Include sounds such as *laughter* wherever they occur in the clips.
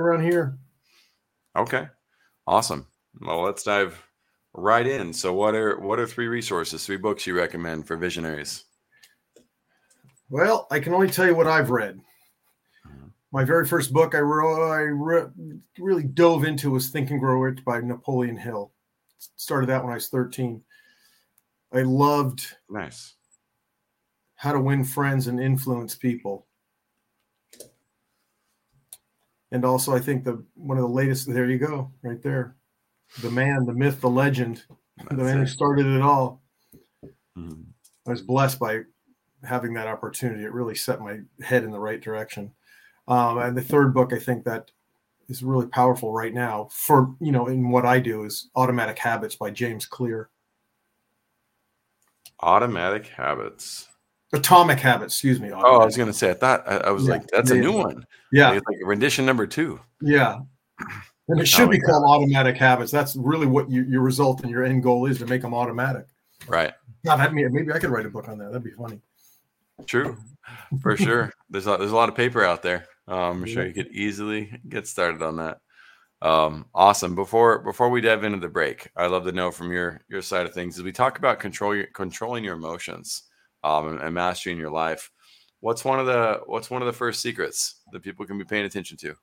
around here. Okay, awesome. Well, let's dive right in. So, what are what are three resources, three books you recommend for visionaries? Well, I can only tell you what I've read. Mm-hmm. My very first book I wrote, I re- really dove into was Think and Grow Rich by Napoleon Hill. Started that when I was 13. I loved nice how to win friends and influence people. And also, I think the one of the latest. There you go, right there, the man, the myth, the legend, That's the man it. who started it all. Mm-hmm. I was blessed by having that opportunity. It really set my head in the right direction. Um, and the third book, I think that is really powerful right now for you know in what I do is Automatic Habits by James Clear. Automatic Habits. Atomic Habits, excuse me. Automatic. Oh, I was going to say, I thought I, I was yeah. like, that's yeah. a new one. Yeah, like, like rendition number two. Yeah, and it should be called automatic habits. That's really what you, your result and your end goal is to make them automatic. Right. God, I mean, maybe I could write a book on that. That'd be funny. True, for *laughs* sure. There's a, there's a lot of paper out there. Um, I'm sure you could easily get started on that. Um, awesome. Before before we dive into the break, I'd love to know from your your side of things as we talk about control your, controlling your emotions um, and, and mastering your life. What's one of the what's one of the first secrets that people can be paying attention to?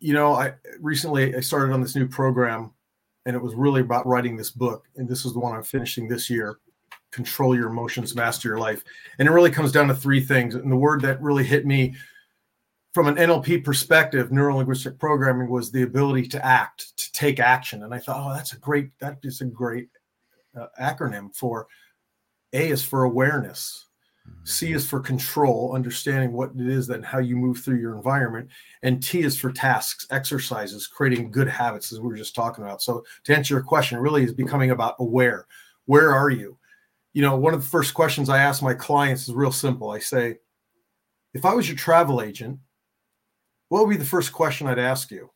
You know, I recently I started on this new program, and it was really about writing this book, and this is the one I'm finishing this year control your emotions, master your life. And it really comes down to three things. And the word that really hit me from an NLP perspective, neuro linguistic programming was the ability to act, to take action. And I thought, oh, that's a great, that is a great uh, acronym for A is for awareness. C mm-hmm. is for control, understanding what it is that how you move through your environment, and T is for tasks, exercises, creating good habits, as we were just talking about. So, to answer your question, really is becoming about aware. Where are you? you know, one of the first questions I ask my clients is real simple. I say, if I was your travel agent, what would be the first question I'd ask you?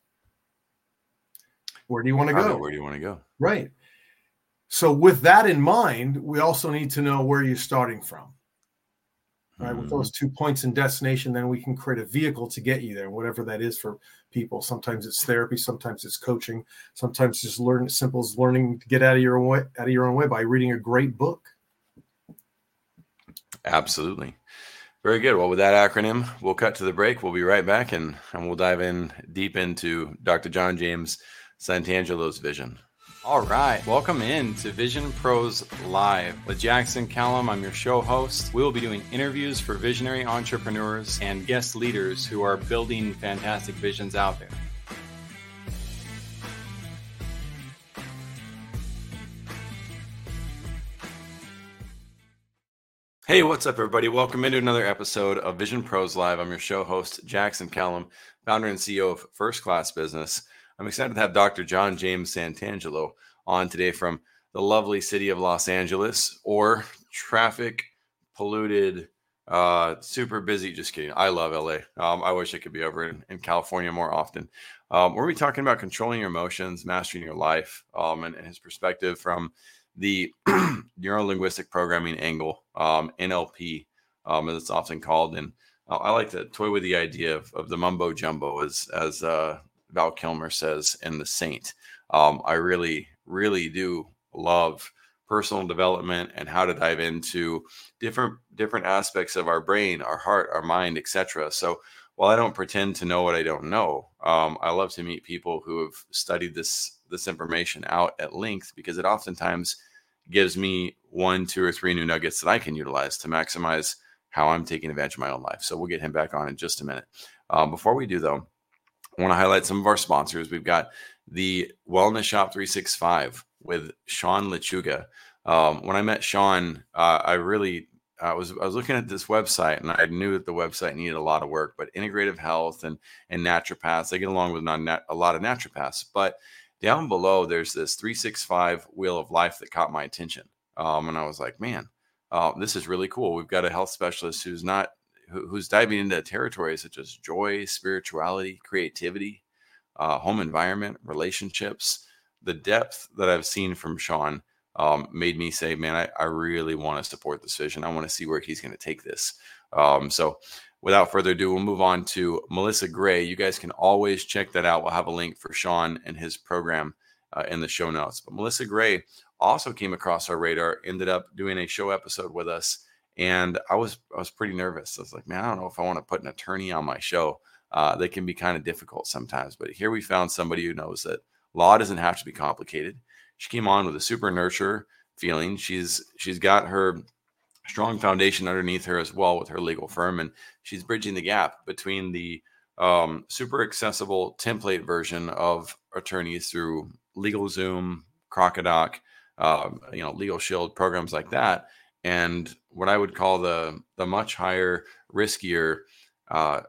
Where do you want to go? Where do you want to go? Right. So, with that in mind, we also need to know where you're starting from. Right. Mm-hmm. With those two points in destination, then we can create a vehicle to get you there, whatever that is for people. Sometimes it's therapy, sometimes it's coaching, sometimes just learn simple as learning to get out of your own way, out of your own way by reading a great book. Absolutely. Very good. Well, with that acronym, we'll cut to the break. We'll be right back and, and we'll dive in deep into Dr. John James Santangelo's vision. All right. Welcome in to Vision Pros Live with Jackson Callum. I'm your show host. We will be doing interviews for visionary entrepreneurs and guest leaders who are building fantastic visions out there. Hey, what's up, everybody? Welcome into another episode of Vision Pros Live. I'm your show host, Jackson Callum, founder and CEO of First Class Business. I'm excited to have Dr. John James Santangelo on today from the lovely city of Los Angeles or traffic polluted, uh, super busy. Just kidding. I love LA. Um, I wish I could be over in, in California more often. Um, we're be talking about controlling your emotions, mastering your life, um, and, and his perspective from the *clears throat* neuro linguistic programming angle, um, NLP, um, as it's often called. And I like to toy with the idea of, of the mumbo jumbo, as as uh, Val Kilmer says in The Saint. Um, I really, really do love personal development and how to dive into different different aspects of our brain, our heart, our mind, etc. So while I don't pretend to know what I don't know, um, I love to meet people who have studied this this information out at length because it oftentimes gives me one, two, or three new nuggets that I can utilize to maximize how I'm taking advantage of my own life. So we'll get him back on in just a minute. Um, before we do, though, I want to highlight some of our sponsors. We've got the Wellness Shop 365 with Sean Lechuga. Um, when I met Sean, uh, I really I was I was looking at this website and I knew that the website needed a lot of work, but integrative health and and naturopaths, they get along with not a lot of naturopaths, but down below there's this 365 wheel of life that caught my attention um, and i was like man uh, this is really cool we've got a health specialist who's not who, who's diving into territories such as joy spirituality creativity uh, home environment relationships the depth that i've seen from sean um, made me say man i, I really want to support this vision i want to see where he's going to take this um, so without further ado, we'll move on to Melissa Gray. You guys can always check that out. We'll have a link for Sean and his program uh, in the show notes. But Melissa Gray also came across our radar, ended up doing a show episode with us, and I was I was pretty nervous. I was like, man, I don't know if I want to put an attorney on my show. Uh, they can be kind of difficult sometimes, but here we found somebody who knows that law doesn't have to be complicated. She came on with a super nurture feeling. She's she's got her strong foundation underneath her as well with her legal firm, and she's bridging the gap between the um, super accessible template version of attorneys through LegalZoom, Crocodoc, um, you know, Legal Shield programs like that, and what I would call the the much higher, riskier uh,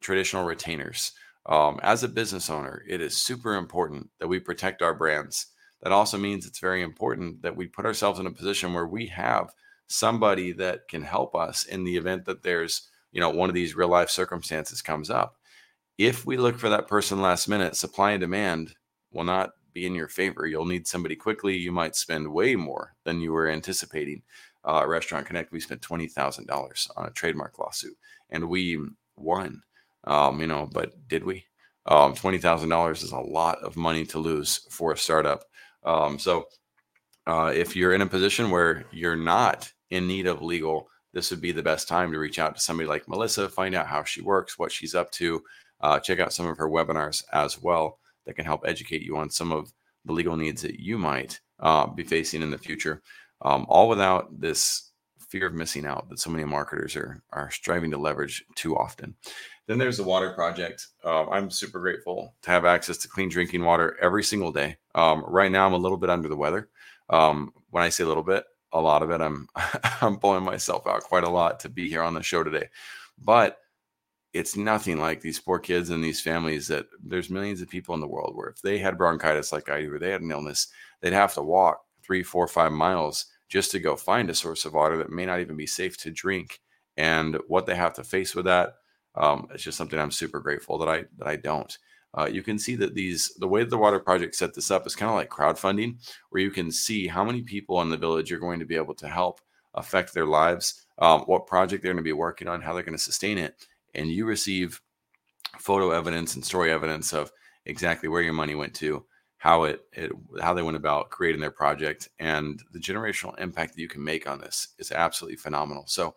traditional retainers. Um, as a business owner, it is super important that we protect our brands. That also means it's very important that we put ourselves in a position where we have somebody that can help us in the event that there's you know one of these real life circumstances comes up if we look for that person last minute supply and demand will not be in your favor you'll need somebody quickly you might spend way more than you were anticipating uh, restaurant connect we spent $20000 on a trademark lawsuit and we won um, you know but did we? Um, $20000 is a lot of money to lose for a startup. Um, so uh, if you're in a position where you're not in need of legal, this would be the best time to reach out to somebody like Melissa, find out how she works, what she's up to, uh, check out some of her webinars as well that can help educate you on some of the legal needs that you might uh, be facing in the future, um, all without this fear of missing out that so many marketers are are striving to leverage too often. Then there's the water project. Uh, I'm super grateful to have access to clean drinking water every single day. Um, right now, I'm a little bit under the weather. Um, when I say a little bit, a lot of it. I'm *laughs* I'm pulling myself out quite a lot to be here on the show today. But it's nothing like these poor kids and these families that there's millions of people in the world where if they had bronchitis like I do or they had an illness, they'd have to walk three, four, five miles just to go find a source of water that may not even be safe to drink. And what they have to face with that, um, it's just something I'm super grateful that I that I don't uh, you can see that these the way that the water project set this up is kind of like crowdfunding where you can see how many people in the village you're going to be able to help affect their lives um, what project they're going to be working on how they're going to sustain it and you receive photo evidence and story evidence of exactly where your money went to how it, it how they went about creating their project and the generational impact that you can make on this is absolutely phenomenal so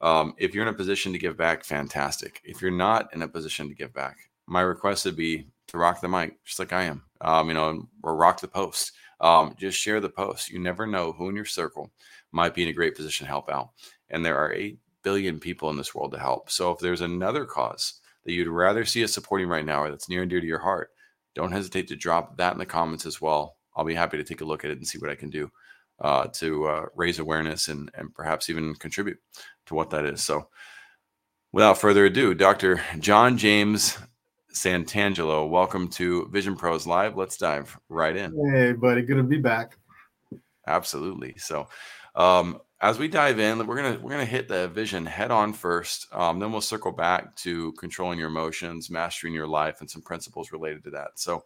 um, if you're in a position to give back fantastic if you're not in a position to give back my request would be to rock the mic, just like I am, um, you know, or rock the post. Um, just share the post. You never know who in your circle might be in a great position to help out. And there are 8 billion people in this world to help. So if there's another cause that you'd rather see us supporting right now or that's near and dear to your heart, don't hesitate to drop that in the comments as well. I'll be happy to take a look at it and see what I can do uh, to uh, raise awareness and, and perhaps even contribute to what that is. So without further ado, Dr. John James Santangelo. Welcome to Vision Pros Live. Let's dive right in. Hey, buddy, good to be back. Absolutely. So, um, as we dive in, we're gonna we're gonna hit the vision head on first. Um, then we'll circle back to controlling your emotions, mastering your life, and some principles related to that. So,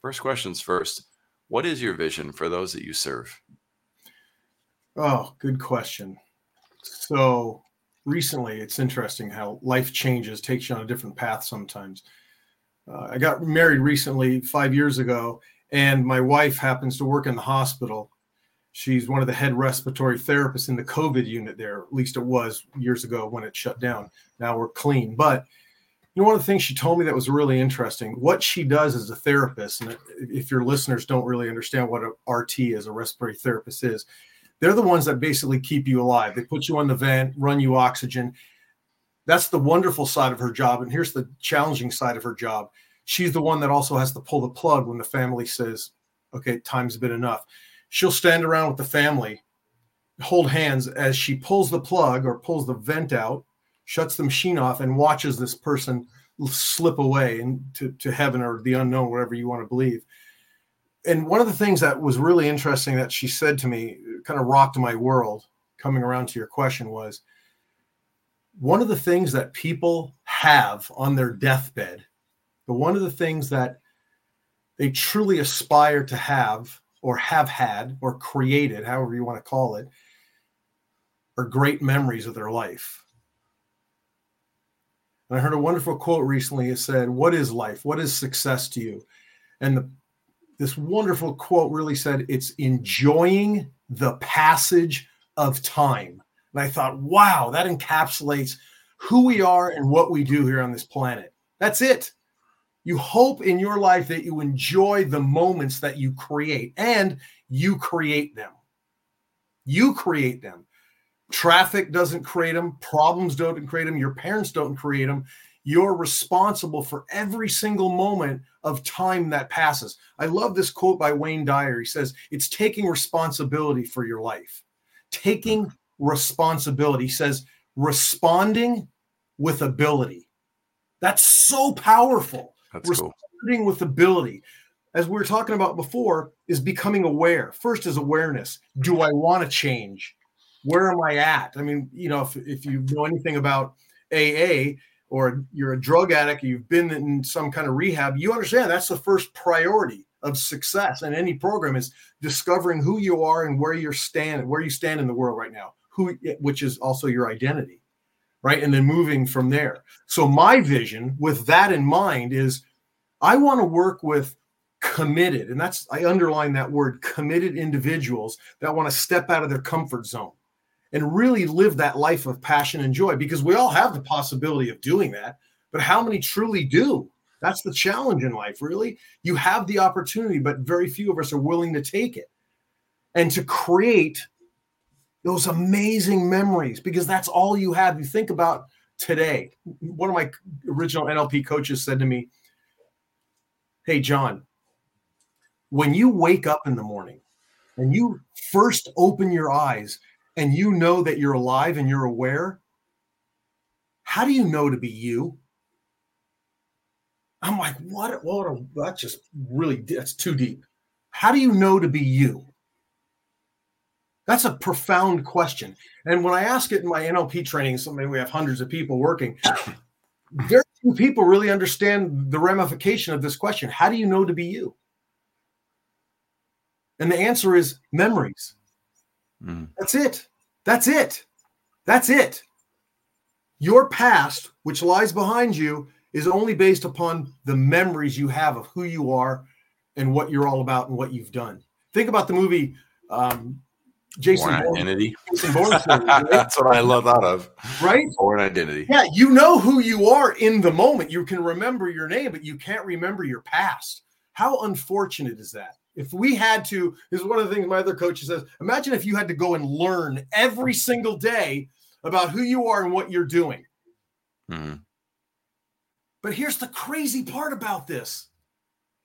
first questions first. What is your vision for those that you serve? Oh, good question. So recently, it's interesting how life changes, takes you on a different path sometimes uh, I got married recently, five years ago, and my wife happens to work in the hospital. She's one of the head respiratory therapists in the COVID unit there. At least it was years ago when it shut down. Now we're clean. But you know, one of the things she told me that was really interesting. What she does as a therapist, and if your listeners don't really understand what a RT as a respiratory therapist is, they're the ones that basically keep you alive. They put you on the vent, run you oxygen, that's the wonderful side of her job. And here's the challenging side of her job. She's the one that also has to pull the plug when the family says, okay, time's been enough. She'll stand around with the family, hold hands as she pulls the plug or pulls the vent out, shuts the machine off, and watches this person slip away into to heaven or the unknown, whatever you want to believe. And one of the things that was really interesting that she said to me, kind of rocked my world, coming around to your question, was one of the things that people have on their deathbed, but one of the things that they truly aspire to have or have had or created, however you want to call it, are great memories of their life. And I heard a wonderful quote recently. It said, What is life? What is success to you? And the, this wonderful quote really said, It's enjoying the passage of time. And I thought, wow, that encapsulates who we are and what we do here on this planet. That's it. You hope in your life that you enjoy the moments that you create and you create them. You create them. Traffic doesn't create them, problems don't create them, your parents don't create them. You're responsible for every single moment of time that passes. I love this quote by Wayne Dyer. He says, It's taking responsibility for your life. Taking responsibility. He says, responding with ability. That's so powerful. That's responding cool. with ability. As we were talking about before, is becoming aware. First is awareness. Do I want to change? Where am I at? I mean, you know, if, if you know anything about AA or you're a drug addict, you've been in some kind of rehab, you understand that's the first priority of success in any program is discovering who you are and where you're standing, where you stand in the world right now, who which is also your identity, right? And then moving from there. So my vision with that in mind is I want to work with committed, and that's I underline that word committed individuals that want to step out of their comfort zone and really live that life of passion and joy because we all have the possibility of doing that, but how many truly do? That's the challenge in life, really. You have the opportunity, but very few of us are willing to take it and to create those amazing memories because that's all you have. You think about today. One of my original NLP coaches said to me, Hey, John, when you wake up in the morning and you first open your eyes and you know that you're alive and you're aware, how do you know to be you? I'm like, what? What? A, that's just really that's too deep. How do you know to be you? That's a profound question. And when I ask it in my NLP training, so maybe we have hundreds of people working. Very few people really understand the ramification of this question. How do you know to be you? And the answer is memories. Mm. That's it. That's it. That's it. Your past, which lies behind you, is only based upon the memories you have of who you are and what you're all about and what you've done. Think about the movie um, Jason Bourne Identity. Jason Bourne right? *laughs* That's what I love out of. Right? Bourne Identity. Yeah, you know who you are in the moment. You can remember your name, but you can't remember your past. How unfortunate is that? If we had to, this is one of the things my other coach says. Imagine if you had to go and learn every single day about who you are and what you're doing. Mm-hmm. But here's the crazy part about this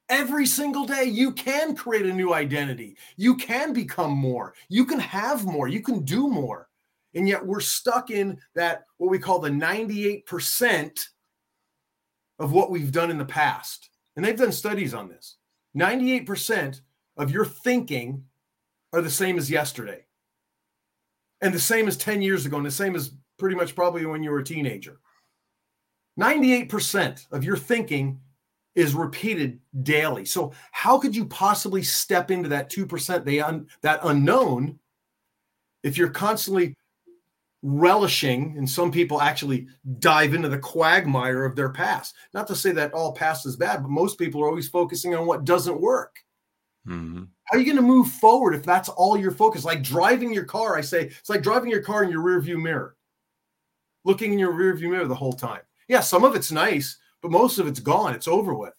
every single day you can create a new identity. You can become more. You can have more. You can do more. And yet we're stuck in that what we call the 98% of what we've done in the past. And they've done studies on this. 98% of your thinking are the same as yesterday. And the same as 10 years ago and the same as pretty much probably when you were a teenager. 98% of your thinking is repeated daily. So how could you possibly step into that 2% the un, that unknown if you're constantly relishing and some people actually dive into the quagmire of their past. Not to say that all past is bad, but most people are always focusing on what doesn't work. Mm-hmm. How are you going to move forward if that's all your focus? Like driving your car, I say it's like driving your car in your rearview mirror, looking in your rearview mirror the whole time. Yeah, some of it's nice, but most of it's gone. It's over with.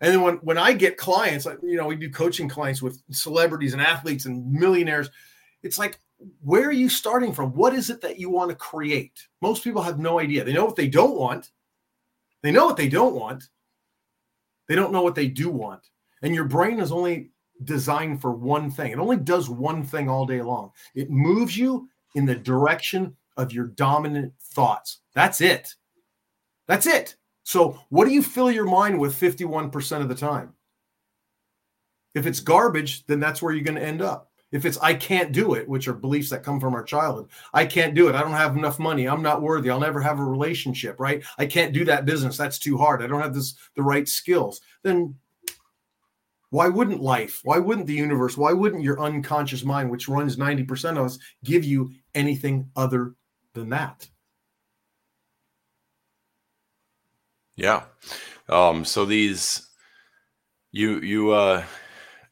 And then when when I get clients, like you know, we do coaching clients with celebrities and athletes and millionaires. It's like, where are you starting from? What is it that you want to create? Most people have no idea. They know what they don't want. They know what they don't want. They don't know what they do want. And your brain is only designed for one thing. It only does one thing all day long. It moves you in the direction of your dominant thoughts. That's it. That's it. So, what do you fill your mind with 51% of the time? If it's garbage, then that's where you're going to end up. If it's I can't do it, which are beliefs that come from our childhood, I can't do it. I don't have enough money. I'm not worthy. I'll never have a relationship, right? I can't do that business. That's too hard. I don't have this the right skills. Then why wouldn't life? Why wouldn't the universe? Why wouldn't your unconscious mind, which runs 90% of us, give you anything other than that? Yeah. Um, so these you you uh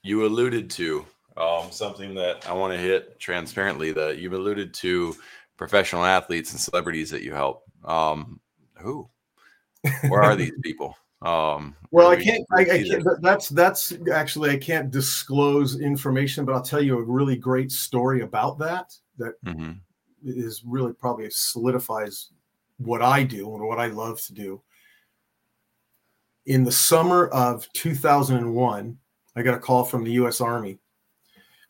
you alluded to um something that I want to hit transparently that you've alluded to professional athletes and celebrities that you help. Um who? Where are these *laughs* people? Um well I can't I, I can't that's that's actually I can't disclose information, but I'll tell you a really great story about that that mm-hmm. is really probably solidifies what I do and what I love to do in the summer of 2001, I got a call from the US Army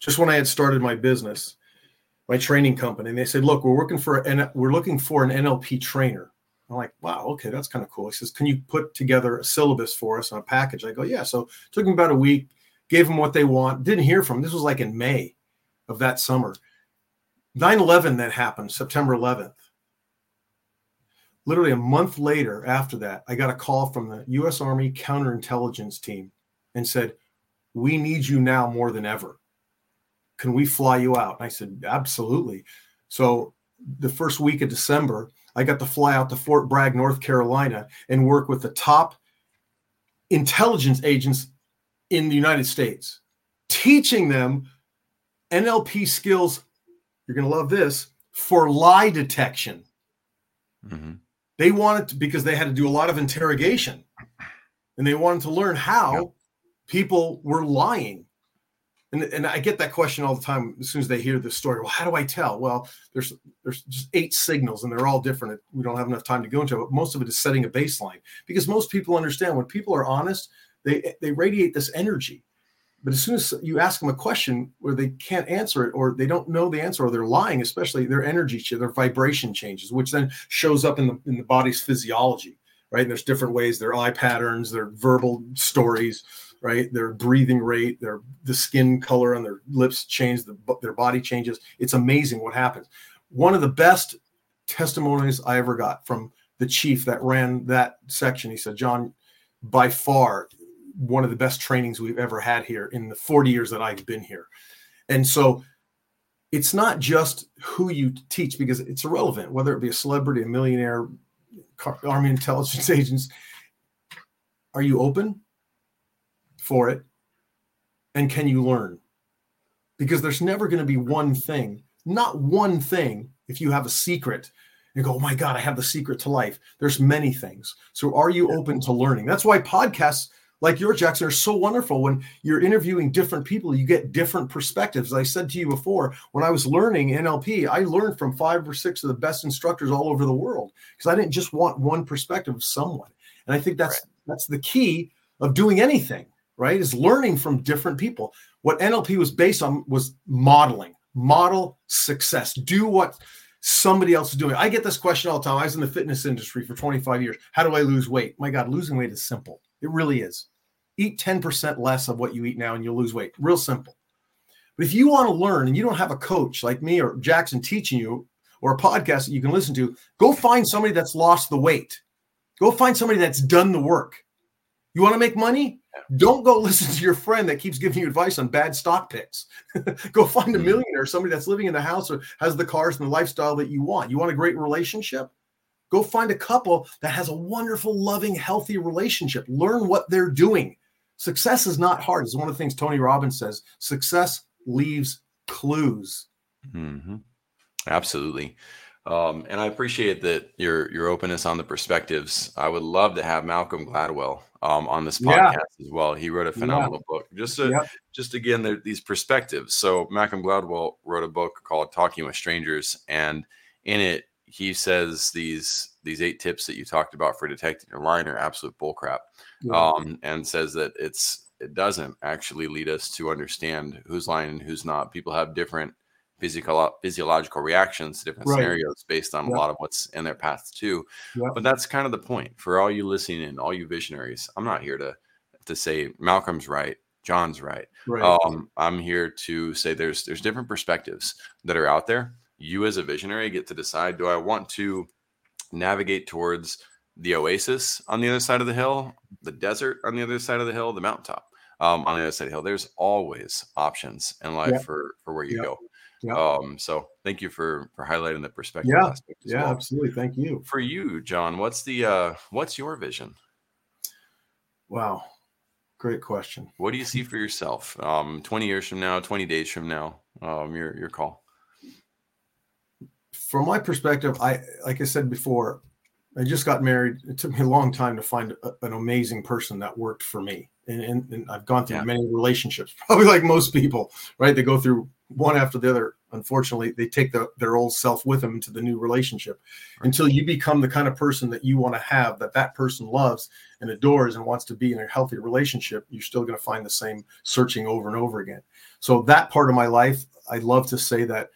just when I had started my business, my training company. And they said, Look, we're working for an we're looking for an NLP trainer. I'm like, wow, okay, that's kind of cool. He says, Can you put together a syllabus for us on a package? I go, Yeah. So took them about a week, gave them what they want, didn't hear from them. This was like in May of that summer. 9 11 then happened, September 11th literally a month later after that, I got a call from the US Army counterintelligence team and said, We need you now more than ever. Can we fly you out? And I said, Absolutely. So the first week of December, I got to fly out to Fort Bragg, North Carolina, and work with the top intelligence agents in the United States, teaching them NLP skills. You're going to love this for lie detection. Mm-hmm. They wanted to because they had to do a lot of interrogation and they wanted to learn how yep. people were lying. And, and I get that question all the time as soon as they hear this story. Well, how do I tell? Well, there's there's just eight signals and they're all different. We don't have enough time to go into it, but most of it is setting a baseline because most people understand when people are honest, they they radiate this energy but as soon as you ask them a question where they can't answer it or they don't know the answer or they're lying, especially their energy, their vibration changes, which then shows up in the in the body's physiology, right? And there's different ways, their eye patterns, their verbal stories, right? Their breathing rate, their the skin color on their lips change, the, their body changes. It's amazing what happens. One of the best testimonies I ever got from the chief that ran that section. He said, John, by far one of the best trainings we've ever had here in the 40 years that I've been here. And so it's not just who you teach because it's irrelevant, whether it be a celebrity, a millionaire, army intelligence *laughs* agents. Are you open for it? And can you learn? Because there's never going to be one thing, not one thing, if you have a secret you go, oh my God, I have the secret to life. There's many things. So are you open to learning? That's why podcasts like your Jackson are so wonderful. When you're interviewing different people, you get different perspectives. I said to you before, when I was learning NLP, I learned from five or six of the best instructors all over the world because I didn't just want one perspective of someone. And I think that's right. that's the key of doing anything, right? Is learning from different people. What NLP was based on was modeling, model success, do what somebody else is doing. I get this question all the time. I was in the fitness industry for 25 years. How do I lose weight? My God, losing weight is simple. It really is eat 10% less of what you eat now and you'll lose weight. Real simple. But if you want to learn and you don't have a coach like me or Jackson teaching you or a podcast that you can listen to, go find somebody that's lost the weight. Go find somebody that's done the work. You want to make money? Don't go *laughs* listen to your friend that keeps giving you advice on bad stock picks. *laughs* go find a mm-hmm. millionaire, somebody that's living in the house or has the cars and the lifestyle that you want. You want a great relationship? Go find a couple that has a wonderful, loving, healthy relationship. Learn what they're doing. Success is not hard. It's one of the things Tony Robbins says. Success leaves clues. Mm-hmm. Absolutely. Um, and I appreciate that your your openness on the perspectives. I would love to have Malcolm Gladwell um, on this podcast yeah. as well. He wrote a phenomenal yeah. book. Just to, yeah. just again these perspectives. So Malcolm Gladwell wrote a book called Talking with Strangers, and in it he says these these eight tips that you talked about for detecting your line are absolute bullcrap yeah. um, and says that it's it doesn't actually lead us to understand who's lying and who's not. People have different physical physiological reactions to different right. scenarios based on yeah. a lot of what's in their path too. Yeah. But that's kind of the point for all you listening and all you visionaries. I'm not here to to say Malcolm's right, John's right. right. Um, I'm here to say there's there's different perspectives that are out there. You as a visionary get to decide: Do I want to navigate towards the oasis on the other side of the hill, the desert on the other side of the hill, the mountaintop um, on the other side of the hill. There's always options in life for for where you go. Um, so thank you for for highlighting the perspective. Yeah, yeah, well. absolutely. Thank you. For you, John, what's the uh, what's your vision Wow. Great question. What do you see for yourself? Um, 20 years from now, 20 days from now, um, your, your call. From my perspective, I, like I said before, I just got married. It took me a long time to find a, an amazing person that worked for me. And, and, and I've gone through yeah. many relationships, *laughs* probably like most people, right? They go through one after the other. Unfortunately, they take the, their old self with them into the new relationship right. until you become the kind of person that you want to have, that that person loves and adores and wants to be in a healthy relationship. You're still going to find the same searching over and over again. So that part of my life, I love to say that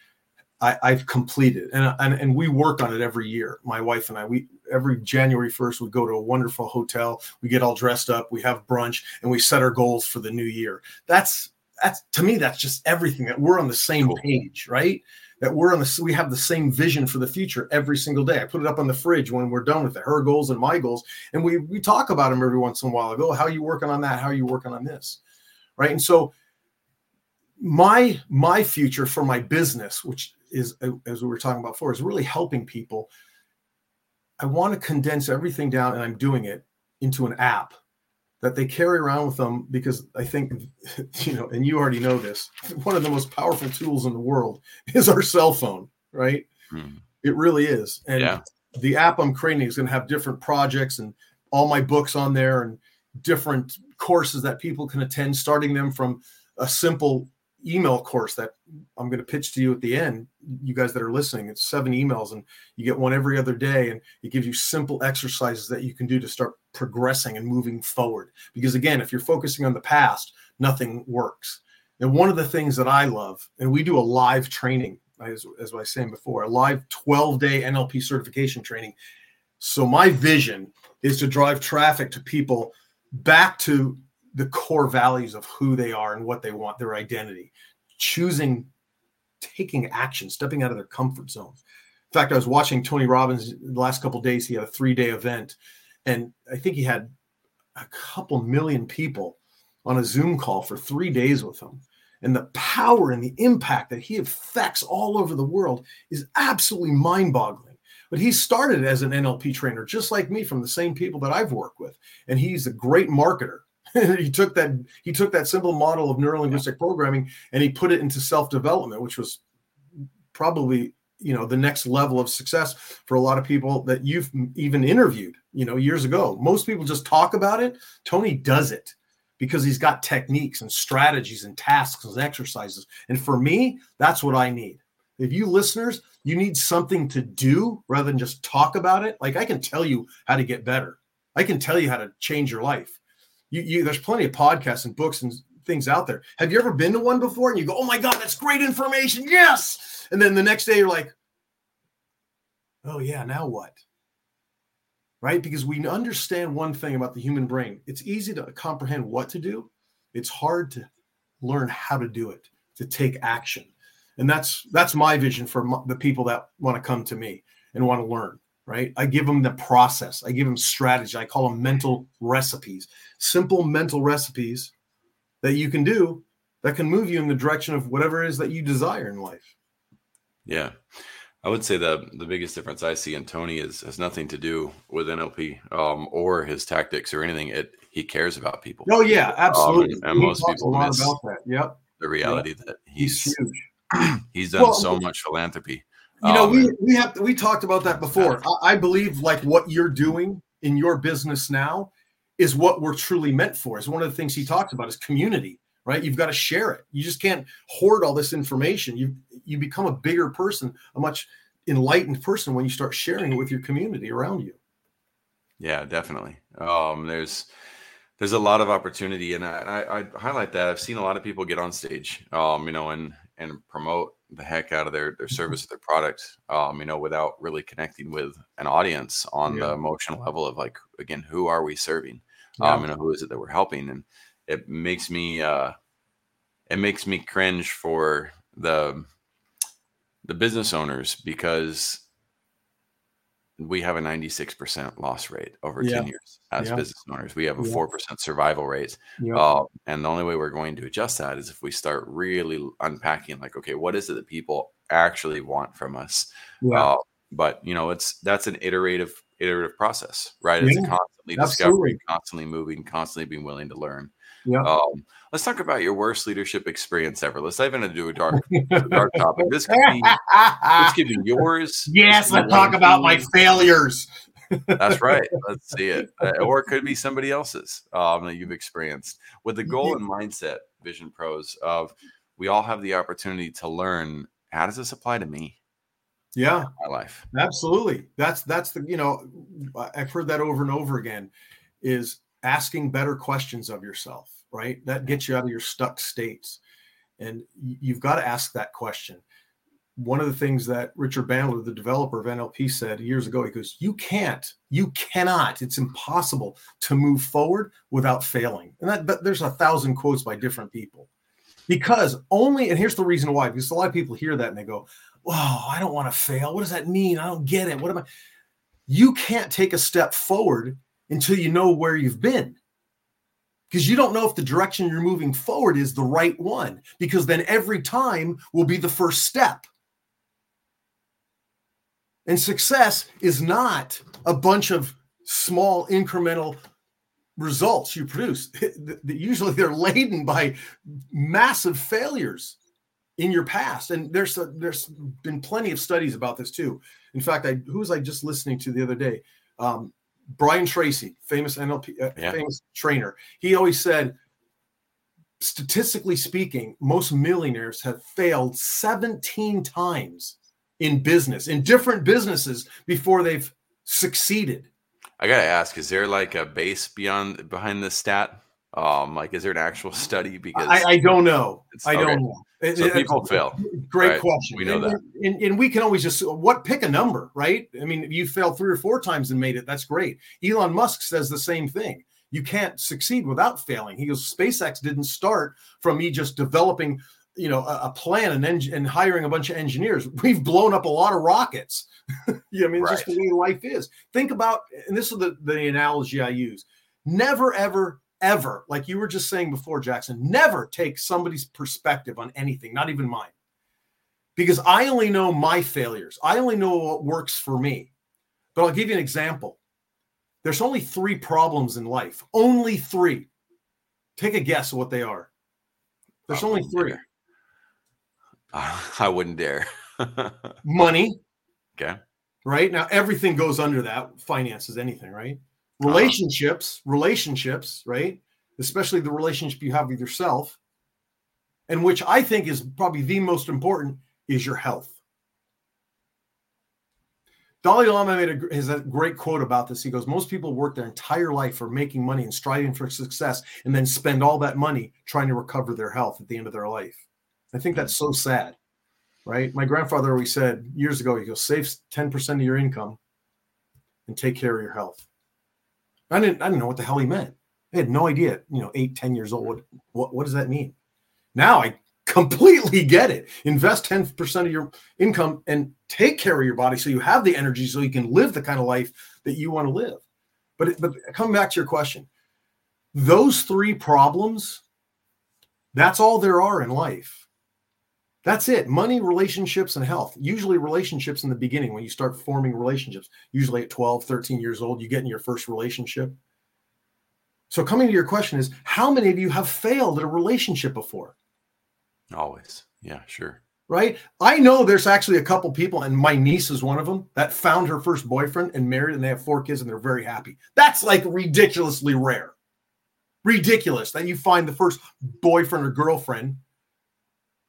I, have completed, and, and and we work on it every year. My wife and I, we every January first, we go to a wonderful hotel. We get all dressed up, we have brunch, and we set our goals for the new year. That's that's to me, that's just everything. That we're on the same page, right? That we're on the we have the same vision for the future every single day. I put it up on the fridge when we're done with it, her goals and my goals, and we we talk about them every once in a while. I go, oh, how are you working on that? How are you working on this? Right, and so my my future for my business, which is as we were talking about before, is really helping people. I want to condense everything down, and I'm doing it into an app that they carry around with them because I think, *laughs* you know, and you already know this. One of the most powerful tools in the world *laughs* is our cell phone, right? Hmm. It really is, and yeah. the app I'm creating is going to have different projects and all my books on there and different courses that people can attend, starting them from a simple email course that I'm going to pitch to you at the end, you guys that are listening. It's seven emails, and you get one every other day, and it gives you simple exercises that you can do to start progressing and moving forward. Because again, if you're focusing on the past, nothing works. And one of the things that I love, and we do a live training, as, as I was saying before, a live 12 day NLP certification training. So my vision is to drive traffic to people back to the core values of who they are and what they want, their identity, choosing, taking action, stepping out of their comfort zones. In fact, I was watching Tony Robbins the last couple days. He had a three day event, and I think he had a couple million people on a Zoom call for three days with him. And the power and the impact that he affects all over the world is absolutely mind boggling. But he started as an NLP trainer, just like me, from the same people that I've worked with. And he's a great marketer. *laughs* he took that he took that simple model of neurolinguistic yeah. programming and he put it into self-development which was probably you know the next level of success for a lot of people that you've even interviewed you know years ago. Most people just talk about it. Tony does it because he's got techniques and strategies and tasks and exercises. And for me that's what i need. If you listeners you need something to do rather than just talk about it. Like i can tell you how to get better. I can tell you how to change your life you, you there's plenty of podcasts and books and things out there. Have you ever been to one before and you go, "Oh my god, that's great information." Yes. And then the next day you're like, "Oh yeah, now what?" Right? Because we understand one thing about the human brain. It's easy to comprehend what to do. It's hard to learn how to do it, to take action. And that's that's my vision for the people that want to come to me and want to learn right? I give them the process. I give them strategy. I call them mental recipes, simple mental recipes that you can do that can move you in the direction of whatever it is that you desire in life. Yeah. I would say the the biggest difference I see in Tony is has nothing to do with NLP um, or his tactics or anything. It he cares about people. Oh yeah, absolutely. Um, and, and most people miss about that. Yep. the reality yep. that he's he's, huge. *clears throat* he's done well, so much philanthropy you know, um, we we have we talked about that before. I, I believe like what you're doing in your business now is what we're truly meant for. Is one of the things he talks about is community, right? You've got to share it. You just can't hoard all this information. You you become a bigger person, a much enlightened person when you start sharing it with your community around you. Yeah, definitely. Um, there's there's a lot of opportunity, and I, I, I highlight that. I've seen a lot of people get on stage, um, you know, and and promote the heck out of their their mm-hmm. service their product um you know without really connecting with an audience on yeah. the emotional level of like again who are we serving yeah. um you know who is it that we're helping and it makes me uh it makes me cringe for the the business owners because we have a 96% loss rate over yeah. 10 years as yeah. business owners. We have a yeah. 4% survival rate. Uh, and the only way we're going to adjust that is if we start really unpacking, like, okay, what is it that people actually want from us? Uh, but, you know, it's that's an iterative iterative process, right? It's constantly absolutely. discovering, constantly moving, constantly being willing to learn. Yeah. Um, let's talk about your worst leadership experience ever. Let's dive into a dark, a *laughs* dark topic. This could be this could be yours. yes, let's talk about my failures. That's right. *laughs* Let's see it. Uh, or it could be somebody else's um, that you've experienced with the goal and mindset, Vision Pros, of we all have the opportunity to learn how does this apply to me, Yeah, my life? absolutely. That's that's the you know I've heard that over and over again is asking better questions of yourself, right? That gets you out of your stuck states. And you've got to ask that question. One of the things that Richard Bandler, the developer of NLP, said years ago, he goes, You can't, you cannot, it's impossible to move forward without failing. And that, that there's a thousand quotes by different people. Because only, and here's the reason why, because a lot of people hear that and they go, Whoa, I don't want to fail. What does that mean? I don't get it. What am I? You can't take a step forward until you know where you've been because you don't know if the direction you're moving forward is the right one because then every time will be the first step. And success is not a bunch of small incremental results you produce. *laughs* Usually they're laden by massive failures in your past. And there's a, there's been plenty of studies about this too. In fact i who was i just listening to the other day? Um, Brian Tracy, famous NLP, uh, Yeah. famous trainer, he always said, statistically speaking, most millionaires have failed 17 times in business, in different businesses before they've succeeded. I gotta ask: Is there like a base beyond behind this stat? Um, like, is there an actual study? Because I, I don't know. I okay. don't know. It- so it- people fail. Great right? question. We know and, that. And, and we can always just what pick a number, right? I mean, you failed three or four times and made it, that's great. Elon Musk says the same thing. You can't succeed without failing. He goes, SpaceX didn't start from me just developing, you know, a, a plan and eng- and hiring a bunch of engineers. *laughs* We've blown up a lot of rockets. *laughs* you know, I mean, it's just the way life is. Think about, and this is the, the analogy I use. Never, ever, ever, like you were just saying before, Jackson, never take somebody's perspective on anything, not even mine. Because I only know my failures. I only know what works for me. But I'll give you an example. There's only three problems in life. Only three. Take a guess what they are. There's only three. dare. *laughs* I wouldn't dare. *laughs* Money, okay. right? Now everything goes under that. Finances, anything, right? Uh-huh. Relationships, relationships, right? Especially the relationship you have with yourself, and which I think is probably the most important is your health. Dalai Lama made a, has a great quote about this. He goes, Most people work their entire life for making money and striving for success, and then spend all that money trying to recover their health at the end of their life. I think that's so sad, right? My grandfather always said years ago, he goes, Save 10% of your income and take care of your health. I didn't, I didn't know what the hell he meant. I had no idea, you know, eight, 10 years old. What, what, does that mean? Now I completely get it. Invest 10% of your income and take care of your body so you have the energy so you can live the kind of life that you want to live. But, but coming back to your question, those three problems, that's all there are in life. That's it. Money, relationships, and health. Usually, relationships in the beginning, when you start forming relationships, usually at 12, 13 years old, you get in your first relationship. So, coming to your question is how many of you have failed at a relationship before? Always. Yeah, sure. Right. I know there's actually a couple people, and my niece is one of them, that found her first boyfriend and married, and they have four kids, and they're very happy. That's like ridiculously rare. Ridiculous that you find the first boyfriend or girlfriend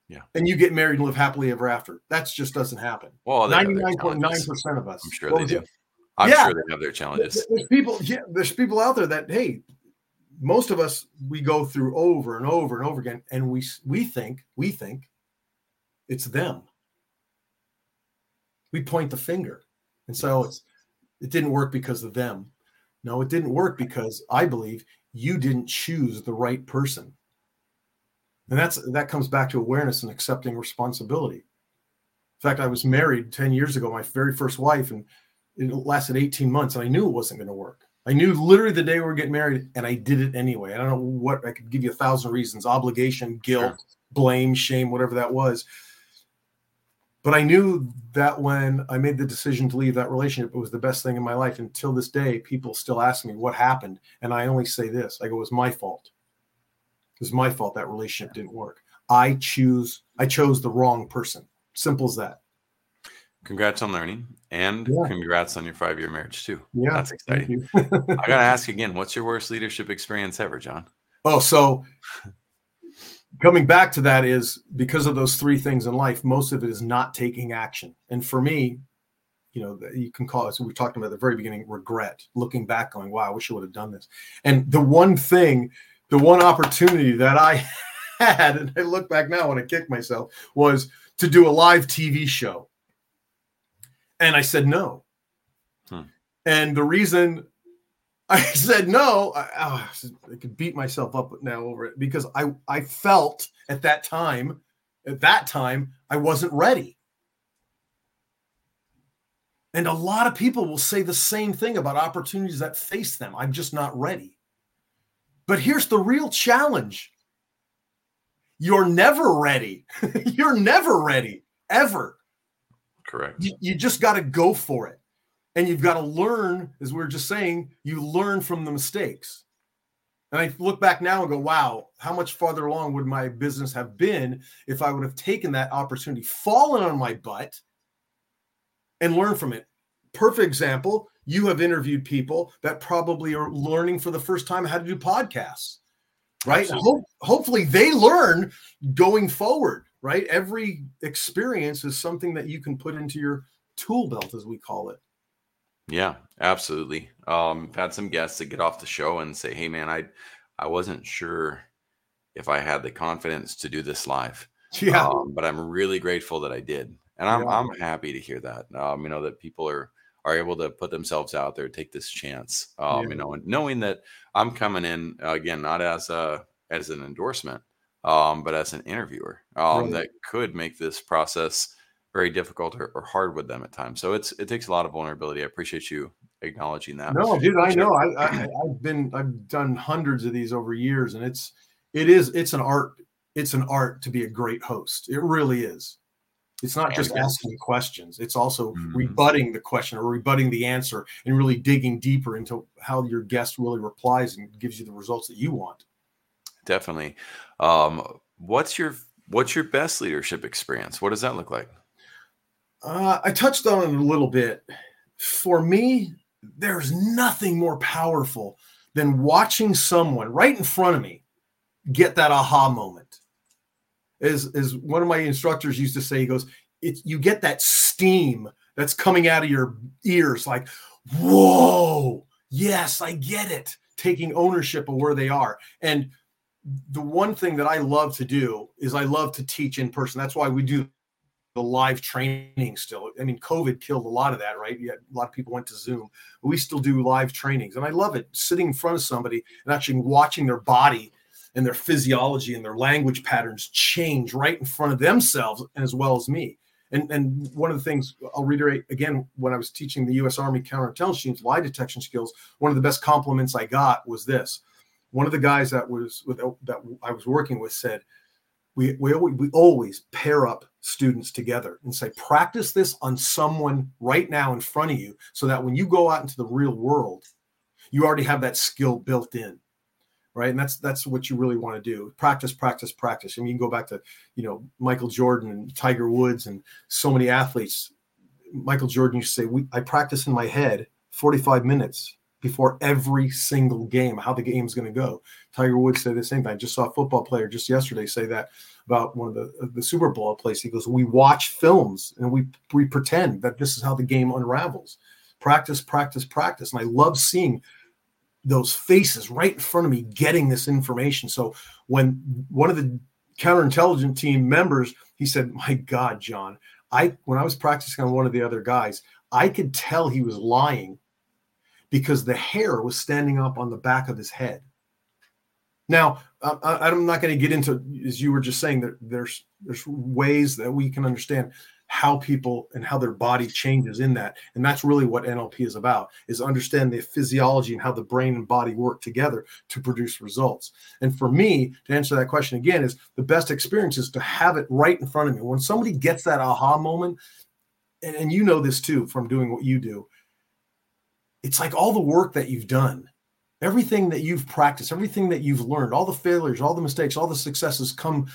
Yeah. and you get married and live happily ever after. That just doesn't happen. Well, they have their 99.9% of us. I'm sure they do. it? I'm Yeah. sure they have their challenges. There's people, yeah, there's people out there that, hey, most of us we go through over and over and over again, and we we think, we think it's them. We point the finger and say, oh, it's it didn't work because of them. No, it didn't work because I believe you didn't choose the right person. And that's that comes back to awareness and accepting responsibility. In fact, I was married 10 years ago, my very first wife, and it lasted 18 months, and I knew it wasn't going to work. I knew literally the day we were getting married, and I did it anyway. I don't know what I could give you a thousand reasons obligation, guilt, Sure. blame, shame, whatever that was. but I knew that when I made the decision to leave that relationship, it was the best thing in my life. Until this day, people still ask me what happened. And I only say this I go, it was my fault. It was my fault that relationship didn't work. I choose, I chose the wrong person. Simple as that. Congrats on learning and yeah. congrats on your five year marriage too. Yeah. That's exciting. I got to *laughs* ask again, what's your worst leadership experience ever, John? Oh, so coming back to that is because of those three things in life, most of it is not taking action. And for me, you know, you can call it, so we talked about at the very beginning, regret, looking back, going, wow, I wish I would have done this. And the one thing, the one opportunity that I *laughs* had, and I look back now and I kick myself, was to do a live TV show. And I said no. Hmm. And the reason *laughs* I said no. I, oh, I, could beat myself up now over it because I I felt at that time, at that time, I wasn't ready. And a lot of people will say the same thing about opportunities that face them. I'm just not ready. But here's the real challenge. You're never ready. *laughs* You're never ready, ever. Correct. You, you just got to go for it and you've got to learn as we are just saying you learn from the mistakes and i look back now and go wow how much farther along would my business have been if i would have taken that opportunity fallen on my butt and learn from it perfect example you have interviewed people that probably are learning for the first time how to do podcasts right Ho- hopefully they learn going forward right every experience is something that you can put into your tool belt as we call it yeah, absolutely. Um, I've had some guests that get off the show and say, "Hey, man, I I wasn't sure if I had the confidence to do this live, yeah, um, but I'm really grateful that I did, and I'm yeah. I'm happy to hear that. Um, you know that people are are able to put themselves out there, take this chance. Um, yeah. you know, and knowing that I'm coming in again not as a as an endorsement, um, but as an interviewer um, right. that could make this process very difficult or, or, hard with them at times. So it's it takes a lot of vulnerability. I appreciate you acknowledging that. No, dude, I know. I, I I've been I've done hundreds of these over years, and it's it is it's an art. It's an art to be a great host. It really is. It's not just asking questions. It's also mm-hmm. rebutting the question or rebutting the answer and really digging deeper into how your guest really replies and gives you the results that you want. Definitely. Um, what's your what's your best leadership experience? What does that look like? Uh, I touched on it a little bit. For me, there's nothing more powerful than watching someone right in front of me get that aha moment. As, as one of my instructors used to say, he goes, it, you get that steam that's coming out of your ears, like, whoa, yes, I get it. Taking ownership of where they are. And the one thing that I love to do is I love to teach in person. That's why we do the live training still. I mean, COVID killed a lot of that, right? A lot of people went to Zoom, we still do live trainings. And I love it sitting in front of somebody and actually watching their body and their physiology and their language patterns change right in front of themselves as well as me. And, and one of the things I'll reiterate again when I was teaching the U.S. Army counterintelligence teams lie detection skills, one of the best compliments I got was this. One of the guys that was with that I was working with said, we, we, we always pair up students together and say, practice this on someone right now in front of you so that when you go out into the real world, you already have that skill built in. Right. And that's that's what you really want to do. Practice, practice, practice. I mean, you can go back to, you know, Michael Jordan and Tiger Woods and so many athletes. Michael Jordan used to say, I practice in my head 45 minutes before every single game, how the game's going to go. Tiger Woods said the same thing. I just saw a football player just yesterday say that about one of the uh, the Super Bowl plays. He goes, "We watch films and we we pretend that this is how the game unravels. Practice, practice, practice." And I love seeing those faces right in front of me getting this information. So when one of the counterintelligence team members, he said, "My God, John, I when I was practicing on one of the other guys, I could tell he was lying." because the hair was standing up on the back of his head. Now, I, am not going to get into, as you were just saying, that there's there's ways that we can understand how people and how their body changes in that. And that's really what nlp is about is understand the physiology and how the brain and body work together to produce results. And for me to answer that question again is the best experience is to have it right in front of me. When somebody gets that aha moment and, and you know this too from doing what you do it's like all the work that you've done everything that you've practiced everything that you've learned all the failures all the mistakes all the successes come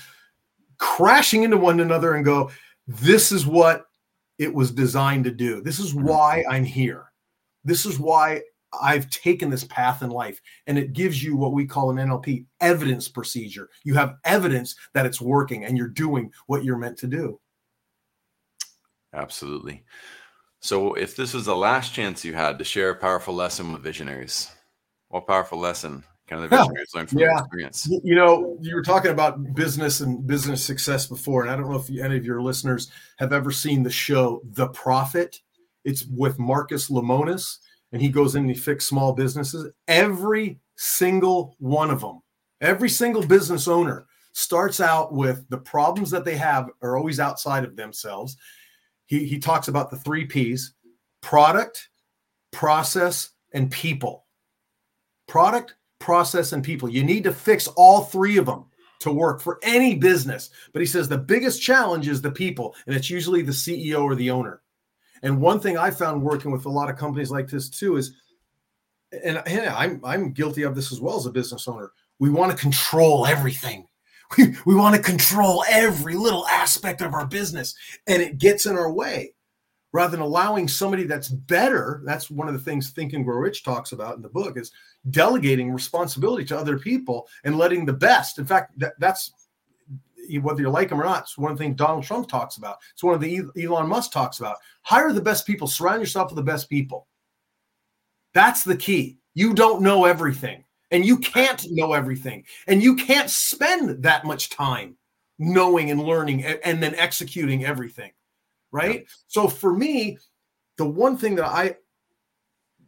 crashing into one another and go this is what it was designed to do. This is mm-hmm. why I'm here. This is why I've taken this path in life. And it gives you what we call an NLP evidence procedure. You have evidence that it's working and you're doing what you're meant to do. Absolutely. So, if this was the last chance you had to share a powerful lesson with visionaries, what powerful lesson kind of the visionaries learn from yeah. experience. You know, you were talking about business and business success before, and I don't know if any of your listeners have ever seen the show The Profit. It's with Marcus Lemonis, and he goes in and he fixes small businesses. Every single one of them, every single business owner starts out with the problems that they have are always outside of themselves. He, he talks about the three P's product, process, and people. Product, process, and people. You need to fix all three of them to work for any business. But he says the biggest challenge is the people, and it's usually the CEO or the owner. And one thing I found working with a lot of companies like this too is, and I'm I'm guilty of this as well as a business owner. We want to control everything. *laughs* We, we want to control every little aspect of our business, and it gets in our way rather than allowing somebody that's better. That's one of the things Think and Grow Rich talks about in the book is delegating responsibility to other people and letting the best. In fact, that, that's whether you like them or not. It's one of the things Donald Trump talks about. It's one of the Elon Musk talks about. Hire the best people. Surround yourself with the best people. That's the key. You don't know everything, and you can't know everything, and you can't spend that much time knowing and learning and, and then executing everything right? Yeah. So for me, the one thing that I,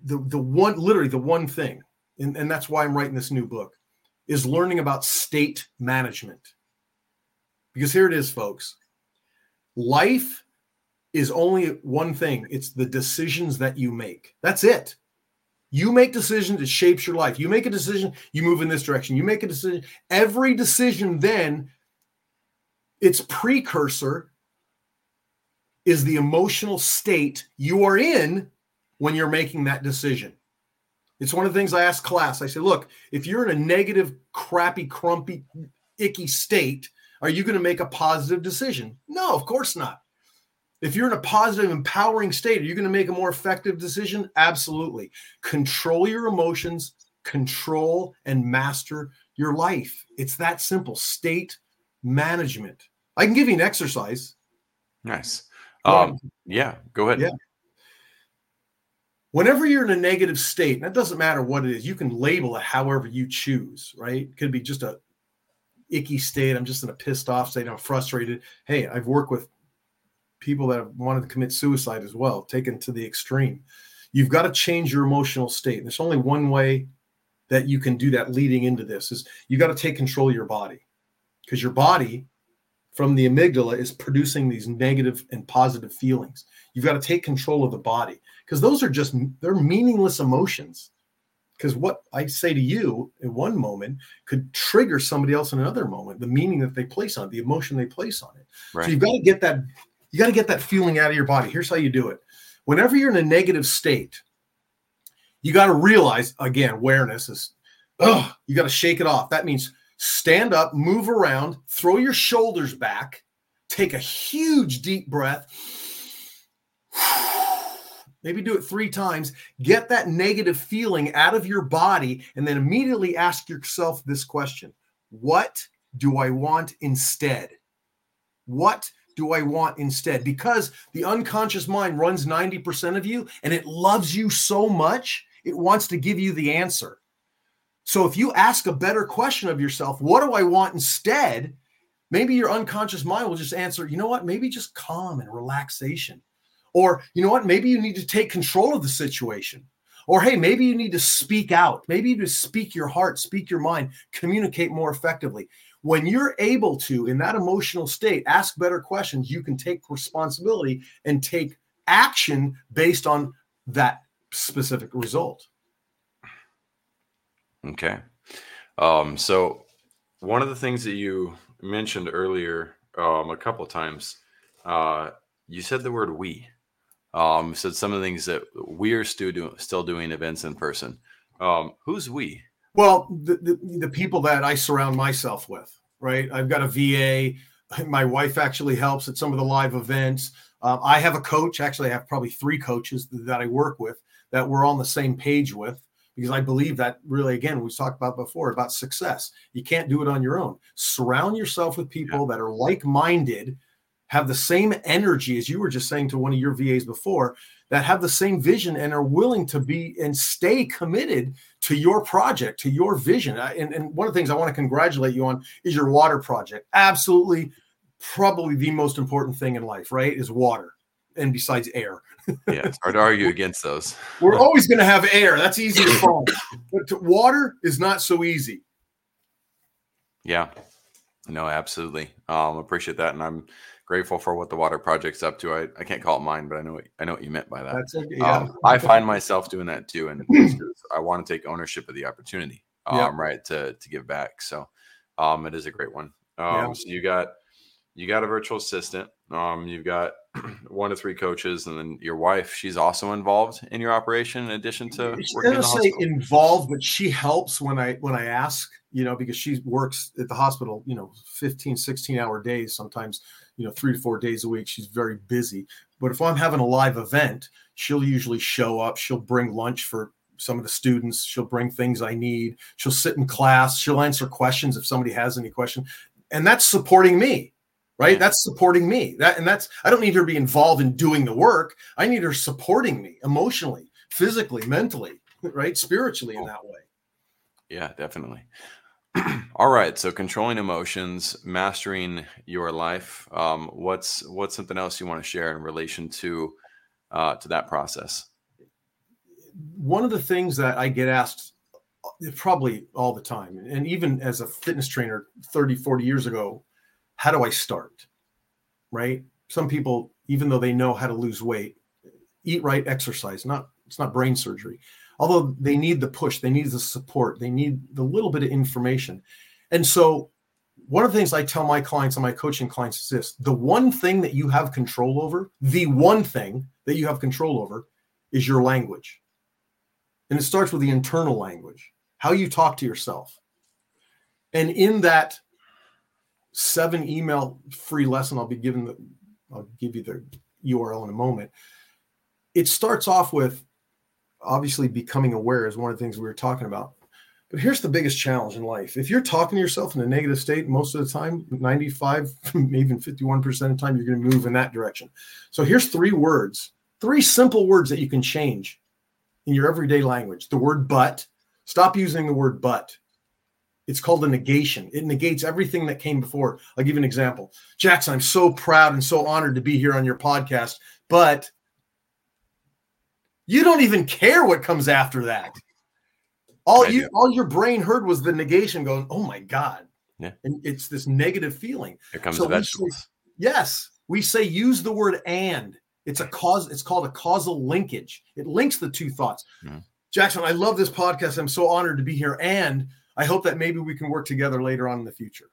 the the one literally the one thing, and, and that's why I'm writing this new book, is learning about state management. Because here it is, folks. Life is only one thing. It's the decisions that you make. That's it. You make decisions, it shapes your life. You make a decision, you move in this direction. You make a decision. Every decision then, its precursor is the emotional state you are in when you're making that decision. It's one of the things I ask class. I say, look, if you're in a negative, crappy, crumpy, icky state, are you going to make a positive decision? No, of course not. If you're in a positive, empowering state, are you going to make a more effective decision? Absolutely. Control your emotions, control and master your life. It's that simple. State management. I can give you an exercise. Nice. Um, yeah, go ahead. Yeah. Whenever you're in a negative state, and it doesn't matter what it is, you can label it however you choose, right? It could be just a icky state. I'm just in a pissed off state. I'm frustrated. Hey, I've worked with people that have wanted to commit suicide as well, taken to the extreme. You've got to change your emotional state. And there's only one way that you can do that leading into this is you got to take control of your body because your body from the amygdala is producing these negative and positive feelings. You've got to take control of the body because those are just they're meaningless emotions. Because what I say to you in one moment could trigger somebody else in another moment, the meaning that they place on it, the emotion they place on it. Right. So you've got to get that, you got to get that feeling out of your body. Here's how you do it. Whenever you're in a negative state, you got to realize again, awareness is, oh, you got to shake it off. That means stand up, move around, throw your shoulders back, take a huge deep breath. *sighs* Maybe do it three times. Get that negative feeling out of your body, and then immediately ask yourself this question What do I want instead? What do I want instead? Because the unconscious mind runs 90% of you and it loves you so much, it wants to give you the answer. So if you ask a better question of yourself, what do I want instead? Maybe your unconscious mind will just answer, you know what? Maybe just calm and relaxation. Or, you know what? Maybe you need to take control of the situation. Or hey, maybe you need to speak out. Maybe you to speak your heart, speak your mind, communicate more effectively. When you're able to, in that emotional state, ask better questions, you can take responsibility and take action based on that specific result. Okay. Um, so one of the things that you mentioned earlier um, a couple of times, uh, you said the word we. Um, said some of the things that we're still doing, still doing events in person. Um, who's we? Well, the, the, the people that I surround myself with, right? I've got a VA. *laughs* My wife actually helps at some of the live events. Um, I have a coach. Actually, I have probably three coaches that I work with that we're on the same page with because I believe that really, again, we talked about before about success. You can't do it on your own. Surround yourself with people yeah. that are like minded, have the same energy as you were just saying to one of your VAs before, that have the same vision and are willing to be and stay committed to your project, to your vision. And, and one of the things I want to congratulate you on is your water project. Absolutely, probably the most important thing in life, right? Is water and besides air. yeah, it's hard to argue against those. *laughs* We're always going to have air. That's easy to find. but to, water is not so easy. Yeah. No, absolutely. Um, appreciate that. And I'm grateful for what the water project's up to. I, I can't call it mine, but I know what, I know what you meant by that. That's okay. Yeah. Um, I find myself doing that too. And *clears throat* I want to take ownership of the opportunity, um, yeah. right. To, to give back. So, um, it is a great one. Um, yeah. so you got, you got a virtual assistant. Um, you've got *clears throat* one to three coaches, and then your wife. She's also involved in your operation in addition to working. I say involved, but she helps when I when I ask. You know, because she works at the hospital. You know, 15, 16 hour days sometimes. You know, three to four days a week. She's very busy. But if I'm having a live event, she'll usually show up. She'll bring lunch for some of the students. She'll bring things I need. She'll sit in class. She'll answer questions if somebody has any question, and that's supporting me right? That's supporting me. That and that's i don't need her to be involved in doing the work. I need her supporting me emotionally physically mentally *laughs* right? Spiritually in that way. Yeah definitely. *clears throat* All right so controlling emotions mastering your life um, what's what's something else you want to share in relation to uh, to that process? One of the things that i get asked uh, probably all the time and even as a fitness trainer 30 40 years ago how do I start? Right? Some people, even though they know how to lose weight, eat right, exercise, not it's not brain surgery. Although they need the push, they need the support, they need the little bit of information. And so one of the things I tell my clients and my coaching clients is this the one thing that you have control over, the one thing that you have control over is your language. And it starts with the internal language, how you talk to yourself. And in that seven email free lesson. I'll be giving the, I'll give you the URL in a moment. It starts off with obviously becoming aware is one of the things we were talking about. But here's the biggest challenge in life. If you're talking to yourself in a negative state, most of the time, 95, *laughs* even 51% of the time, you're going to move in that direction. So here's three words, three simple words that you can change in your everyday language. The word but, stop using the word but. It's called a negation. It negates everything that came before. I'll give you an example. Jackson, I'm so proud and so honored to be here on your podcast, but you don't even care what comes after that. All I you do. all your brain heard was the negation going, "Oh my god." Yeah. And it's this negative feeling. Here comes so the vegetables. Say, yes. We say use the word and. It's a cause, it's called a causal linkage. It links the two thoughts. Mm-hmm. Jackson, I love this podcast. I'm so honored to be here. And I hope that maybe we can work together later on in the future.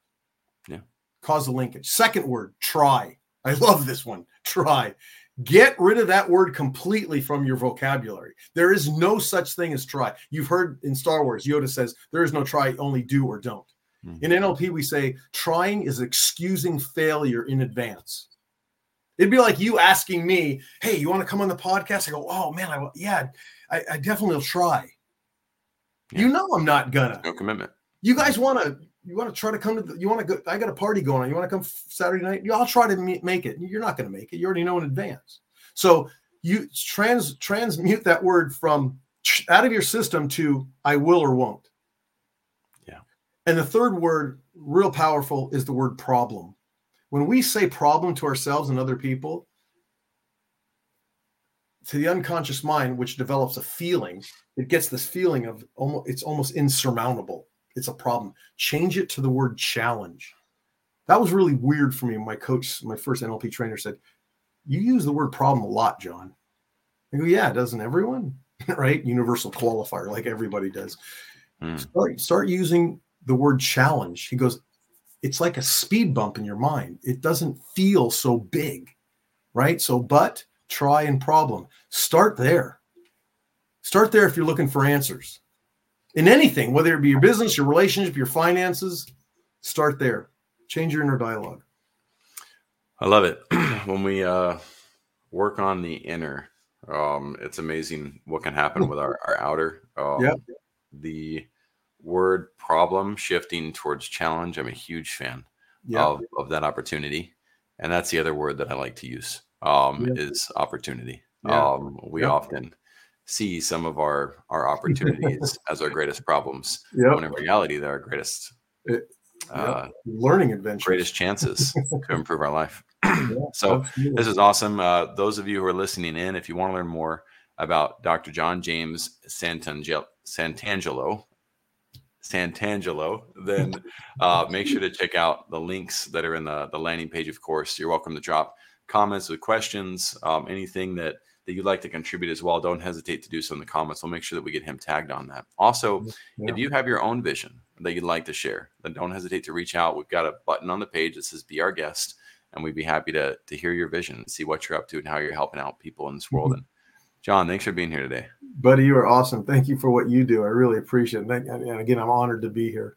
Yeah. Causal linkage. Second word, try. I *laughs* love this one. Try. Get rid of that word completely from your vocabulary. There is no such thing as try. You've heard in Star Wars, Yoda says, there is no try, only do or don't. Mm-hmm. In NLP, we say trying is excusing failure in advance. It'd be like you asking me, "Hey, you want to come on the podcast?" I go, "Oh man, I yeah, I, I definitely will try." Yeah. You know I'm not gonna. No commitment. You guys want to you want to try to come to the, you want to go I got a party going on. You want to come Saturday night? I'll try to make it. You're not going to make it. You already know in advance. So you trans transmute that word from out of your system to I will or won't. Yeah. And the third word, real powerful, is the word problem. When we say problem to ourselves and other people, to the unconscious mind, which develops a feeling, it gets this feeling of almost it's almost insurmountable. It's a problem. Change it to the word challenge. That was really weird for me. My coach, my first NLP trainer said, You use the word problem a lot, John. I go, Yeah, doesn't everyone? *laughs* right? Universal qualifier, like everybody does. Mm. Start, start using the word challenge. He goes, It's like a speed bump in your mind. It doesn't feel so big, right? So, but, try, and problem. Start there. Start there if you're looking for answers in anything, whether it be your business, your relationship, your finances. Start there. Change your inner dialogue. I love it. *clears throat* when we uh, work on the inner, um, it's amazing what can happen with our, our outer. Um, yeah. The word problem shifting towards challenge. I'm a huge fan of, of that opportunity. And that's the other word that I like to use um, is opportunity. Yeah. Um, we often see some of our our opportunities as our greatest problems *laughs* yep. when in reality they're our greatest it, uh, learning adventure greatest chances to *laughs* improve our life *clears throat* so absolutely. this is awesome uh, those of you who are listening in if you want to learn more about dr john james santangelo santangelo Santangelo, then *laughs* uh, make sure to check out the links that are in the, the landing page. Of course, you're welcome to drop comments with questions, um, anything that that you'd like to contribute as well, don't hesitate to do so in the comments. We'll make sure that we get him tagged on that. Also, yeah. if you have your own vision that you'd like to share, then don't hesitate to reach out. We've got a button on the page that says "Be Our Guest," and we'd be happy to to hear your vision and see what you're up to and how you're helping out people in this world. Mm-hmm. And John, thanks for being here today. Buddy, you are awesome. Thank you for what you do. I really appreciate it. And again, I'm honored to be here.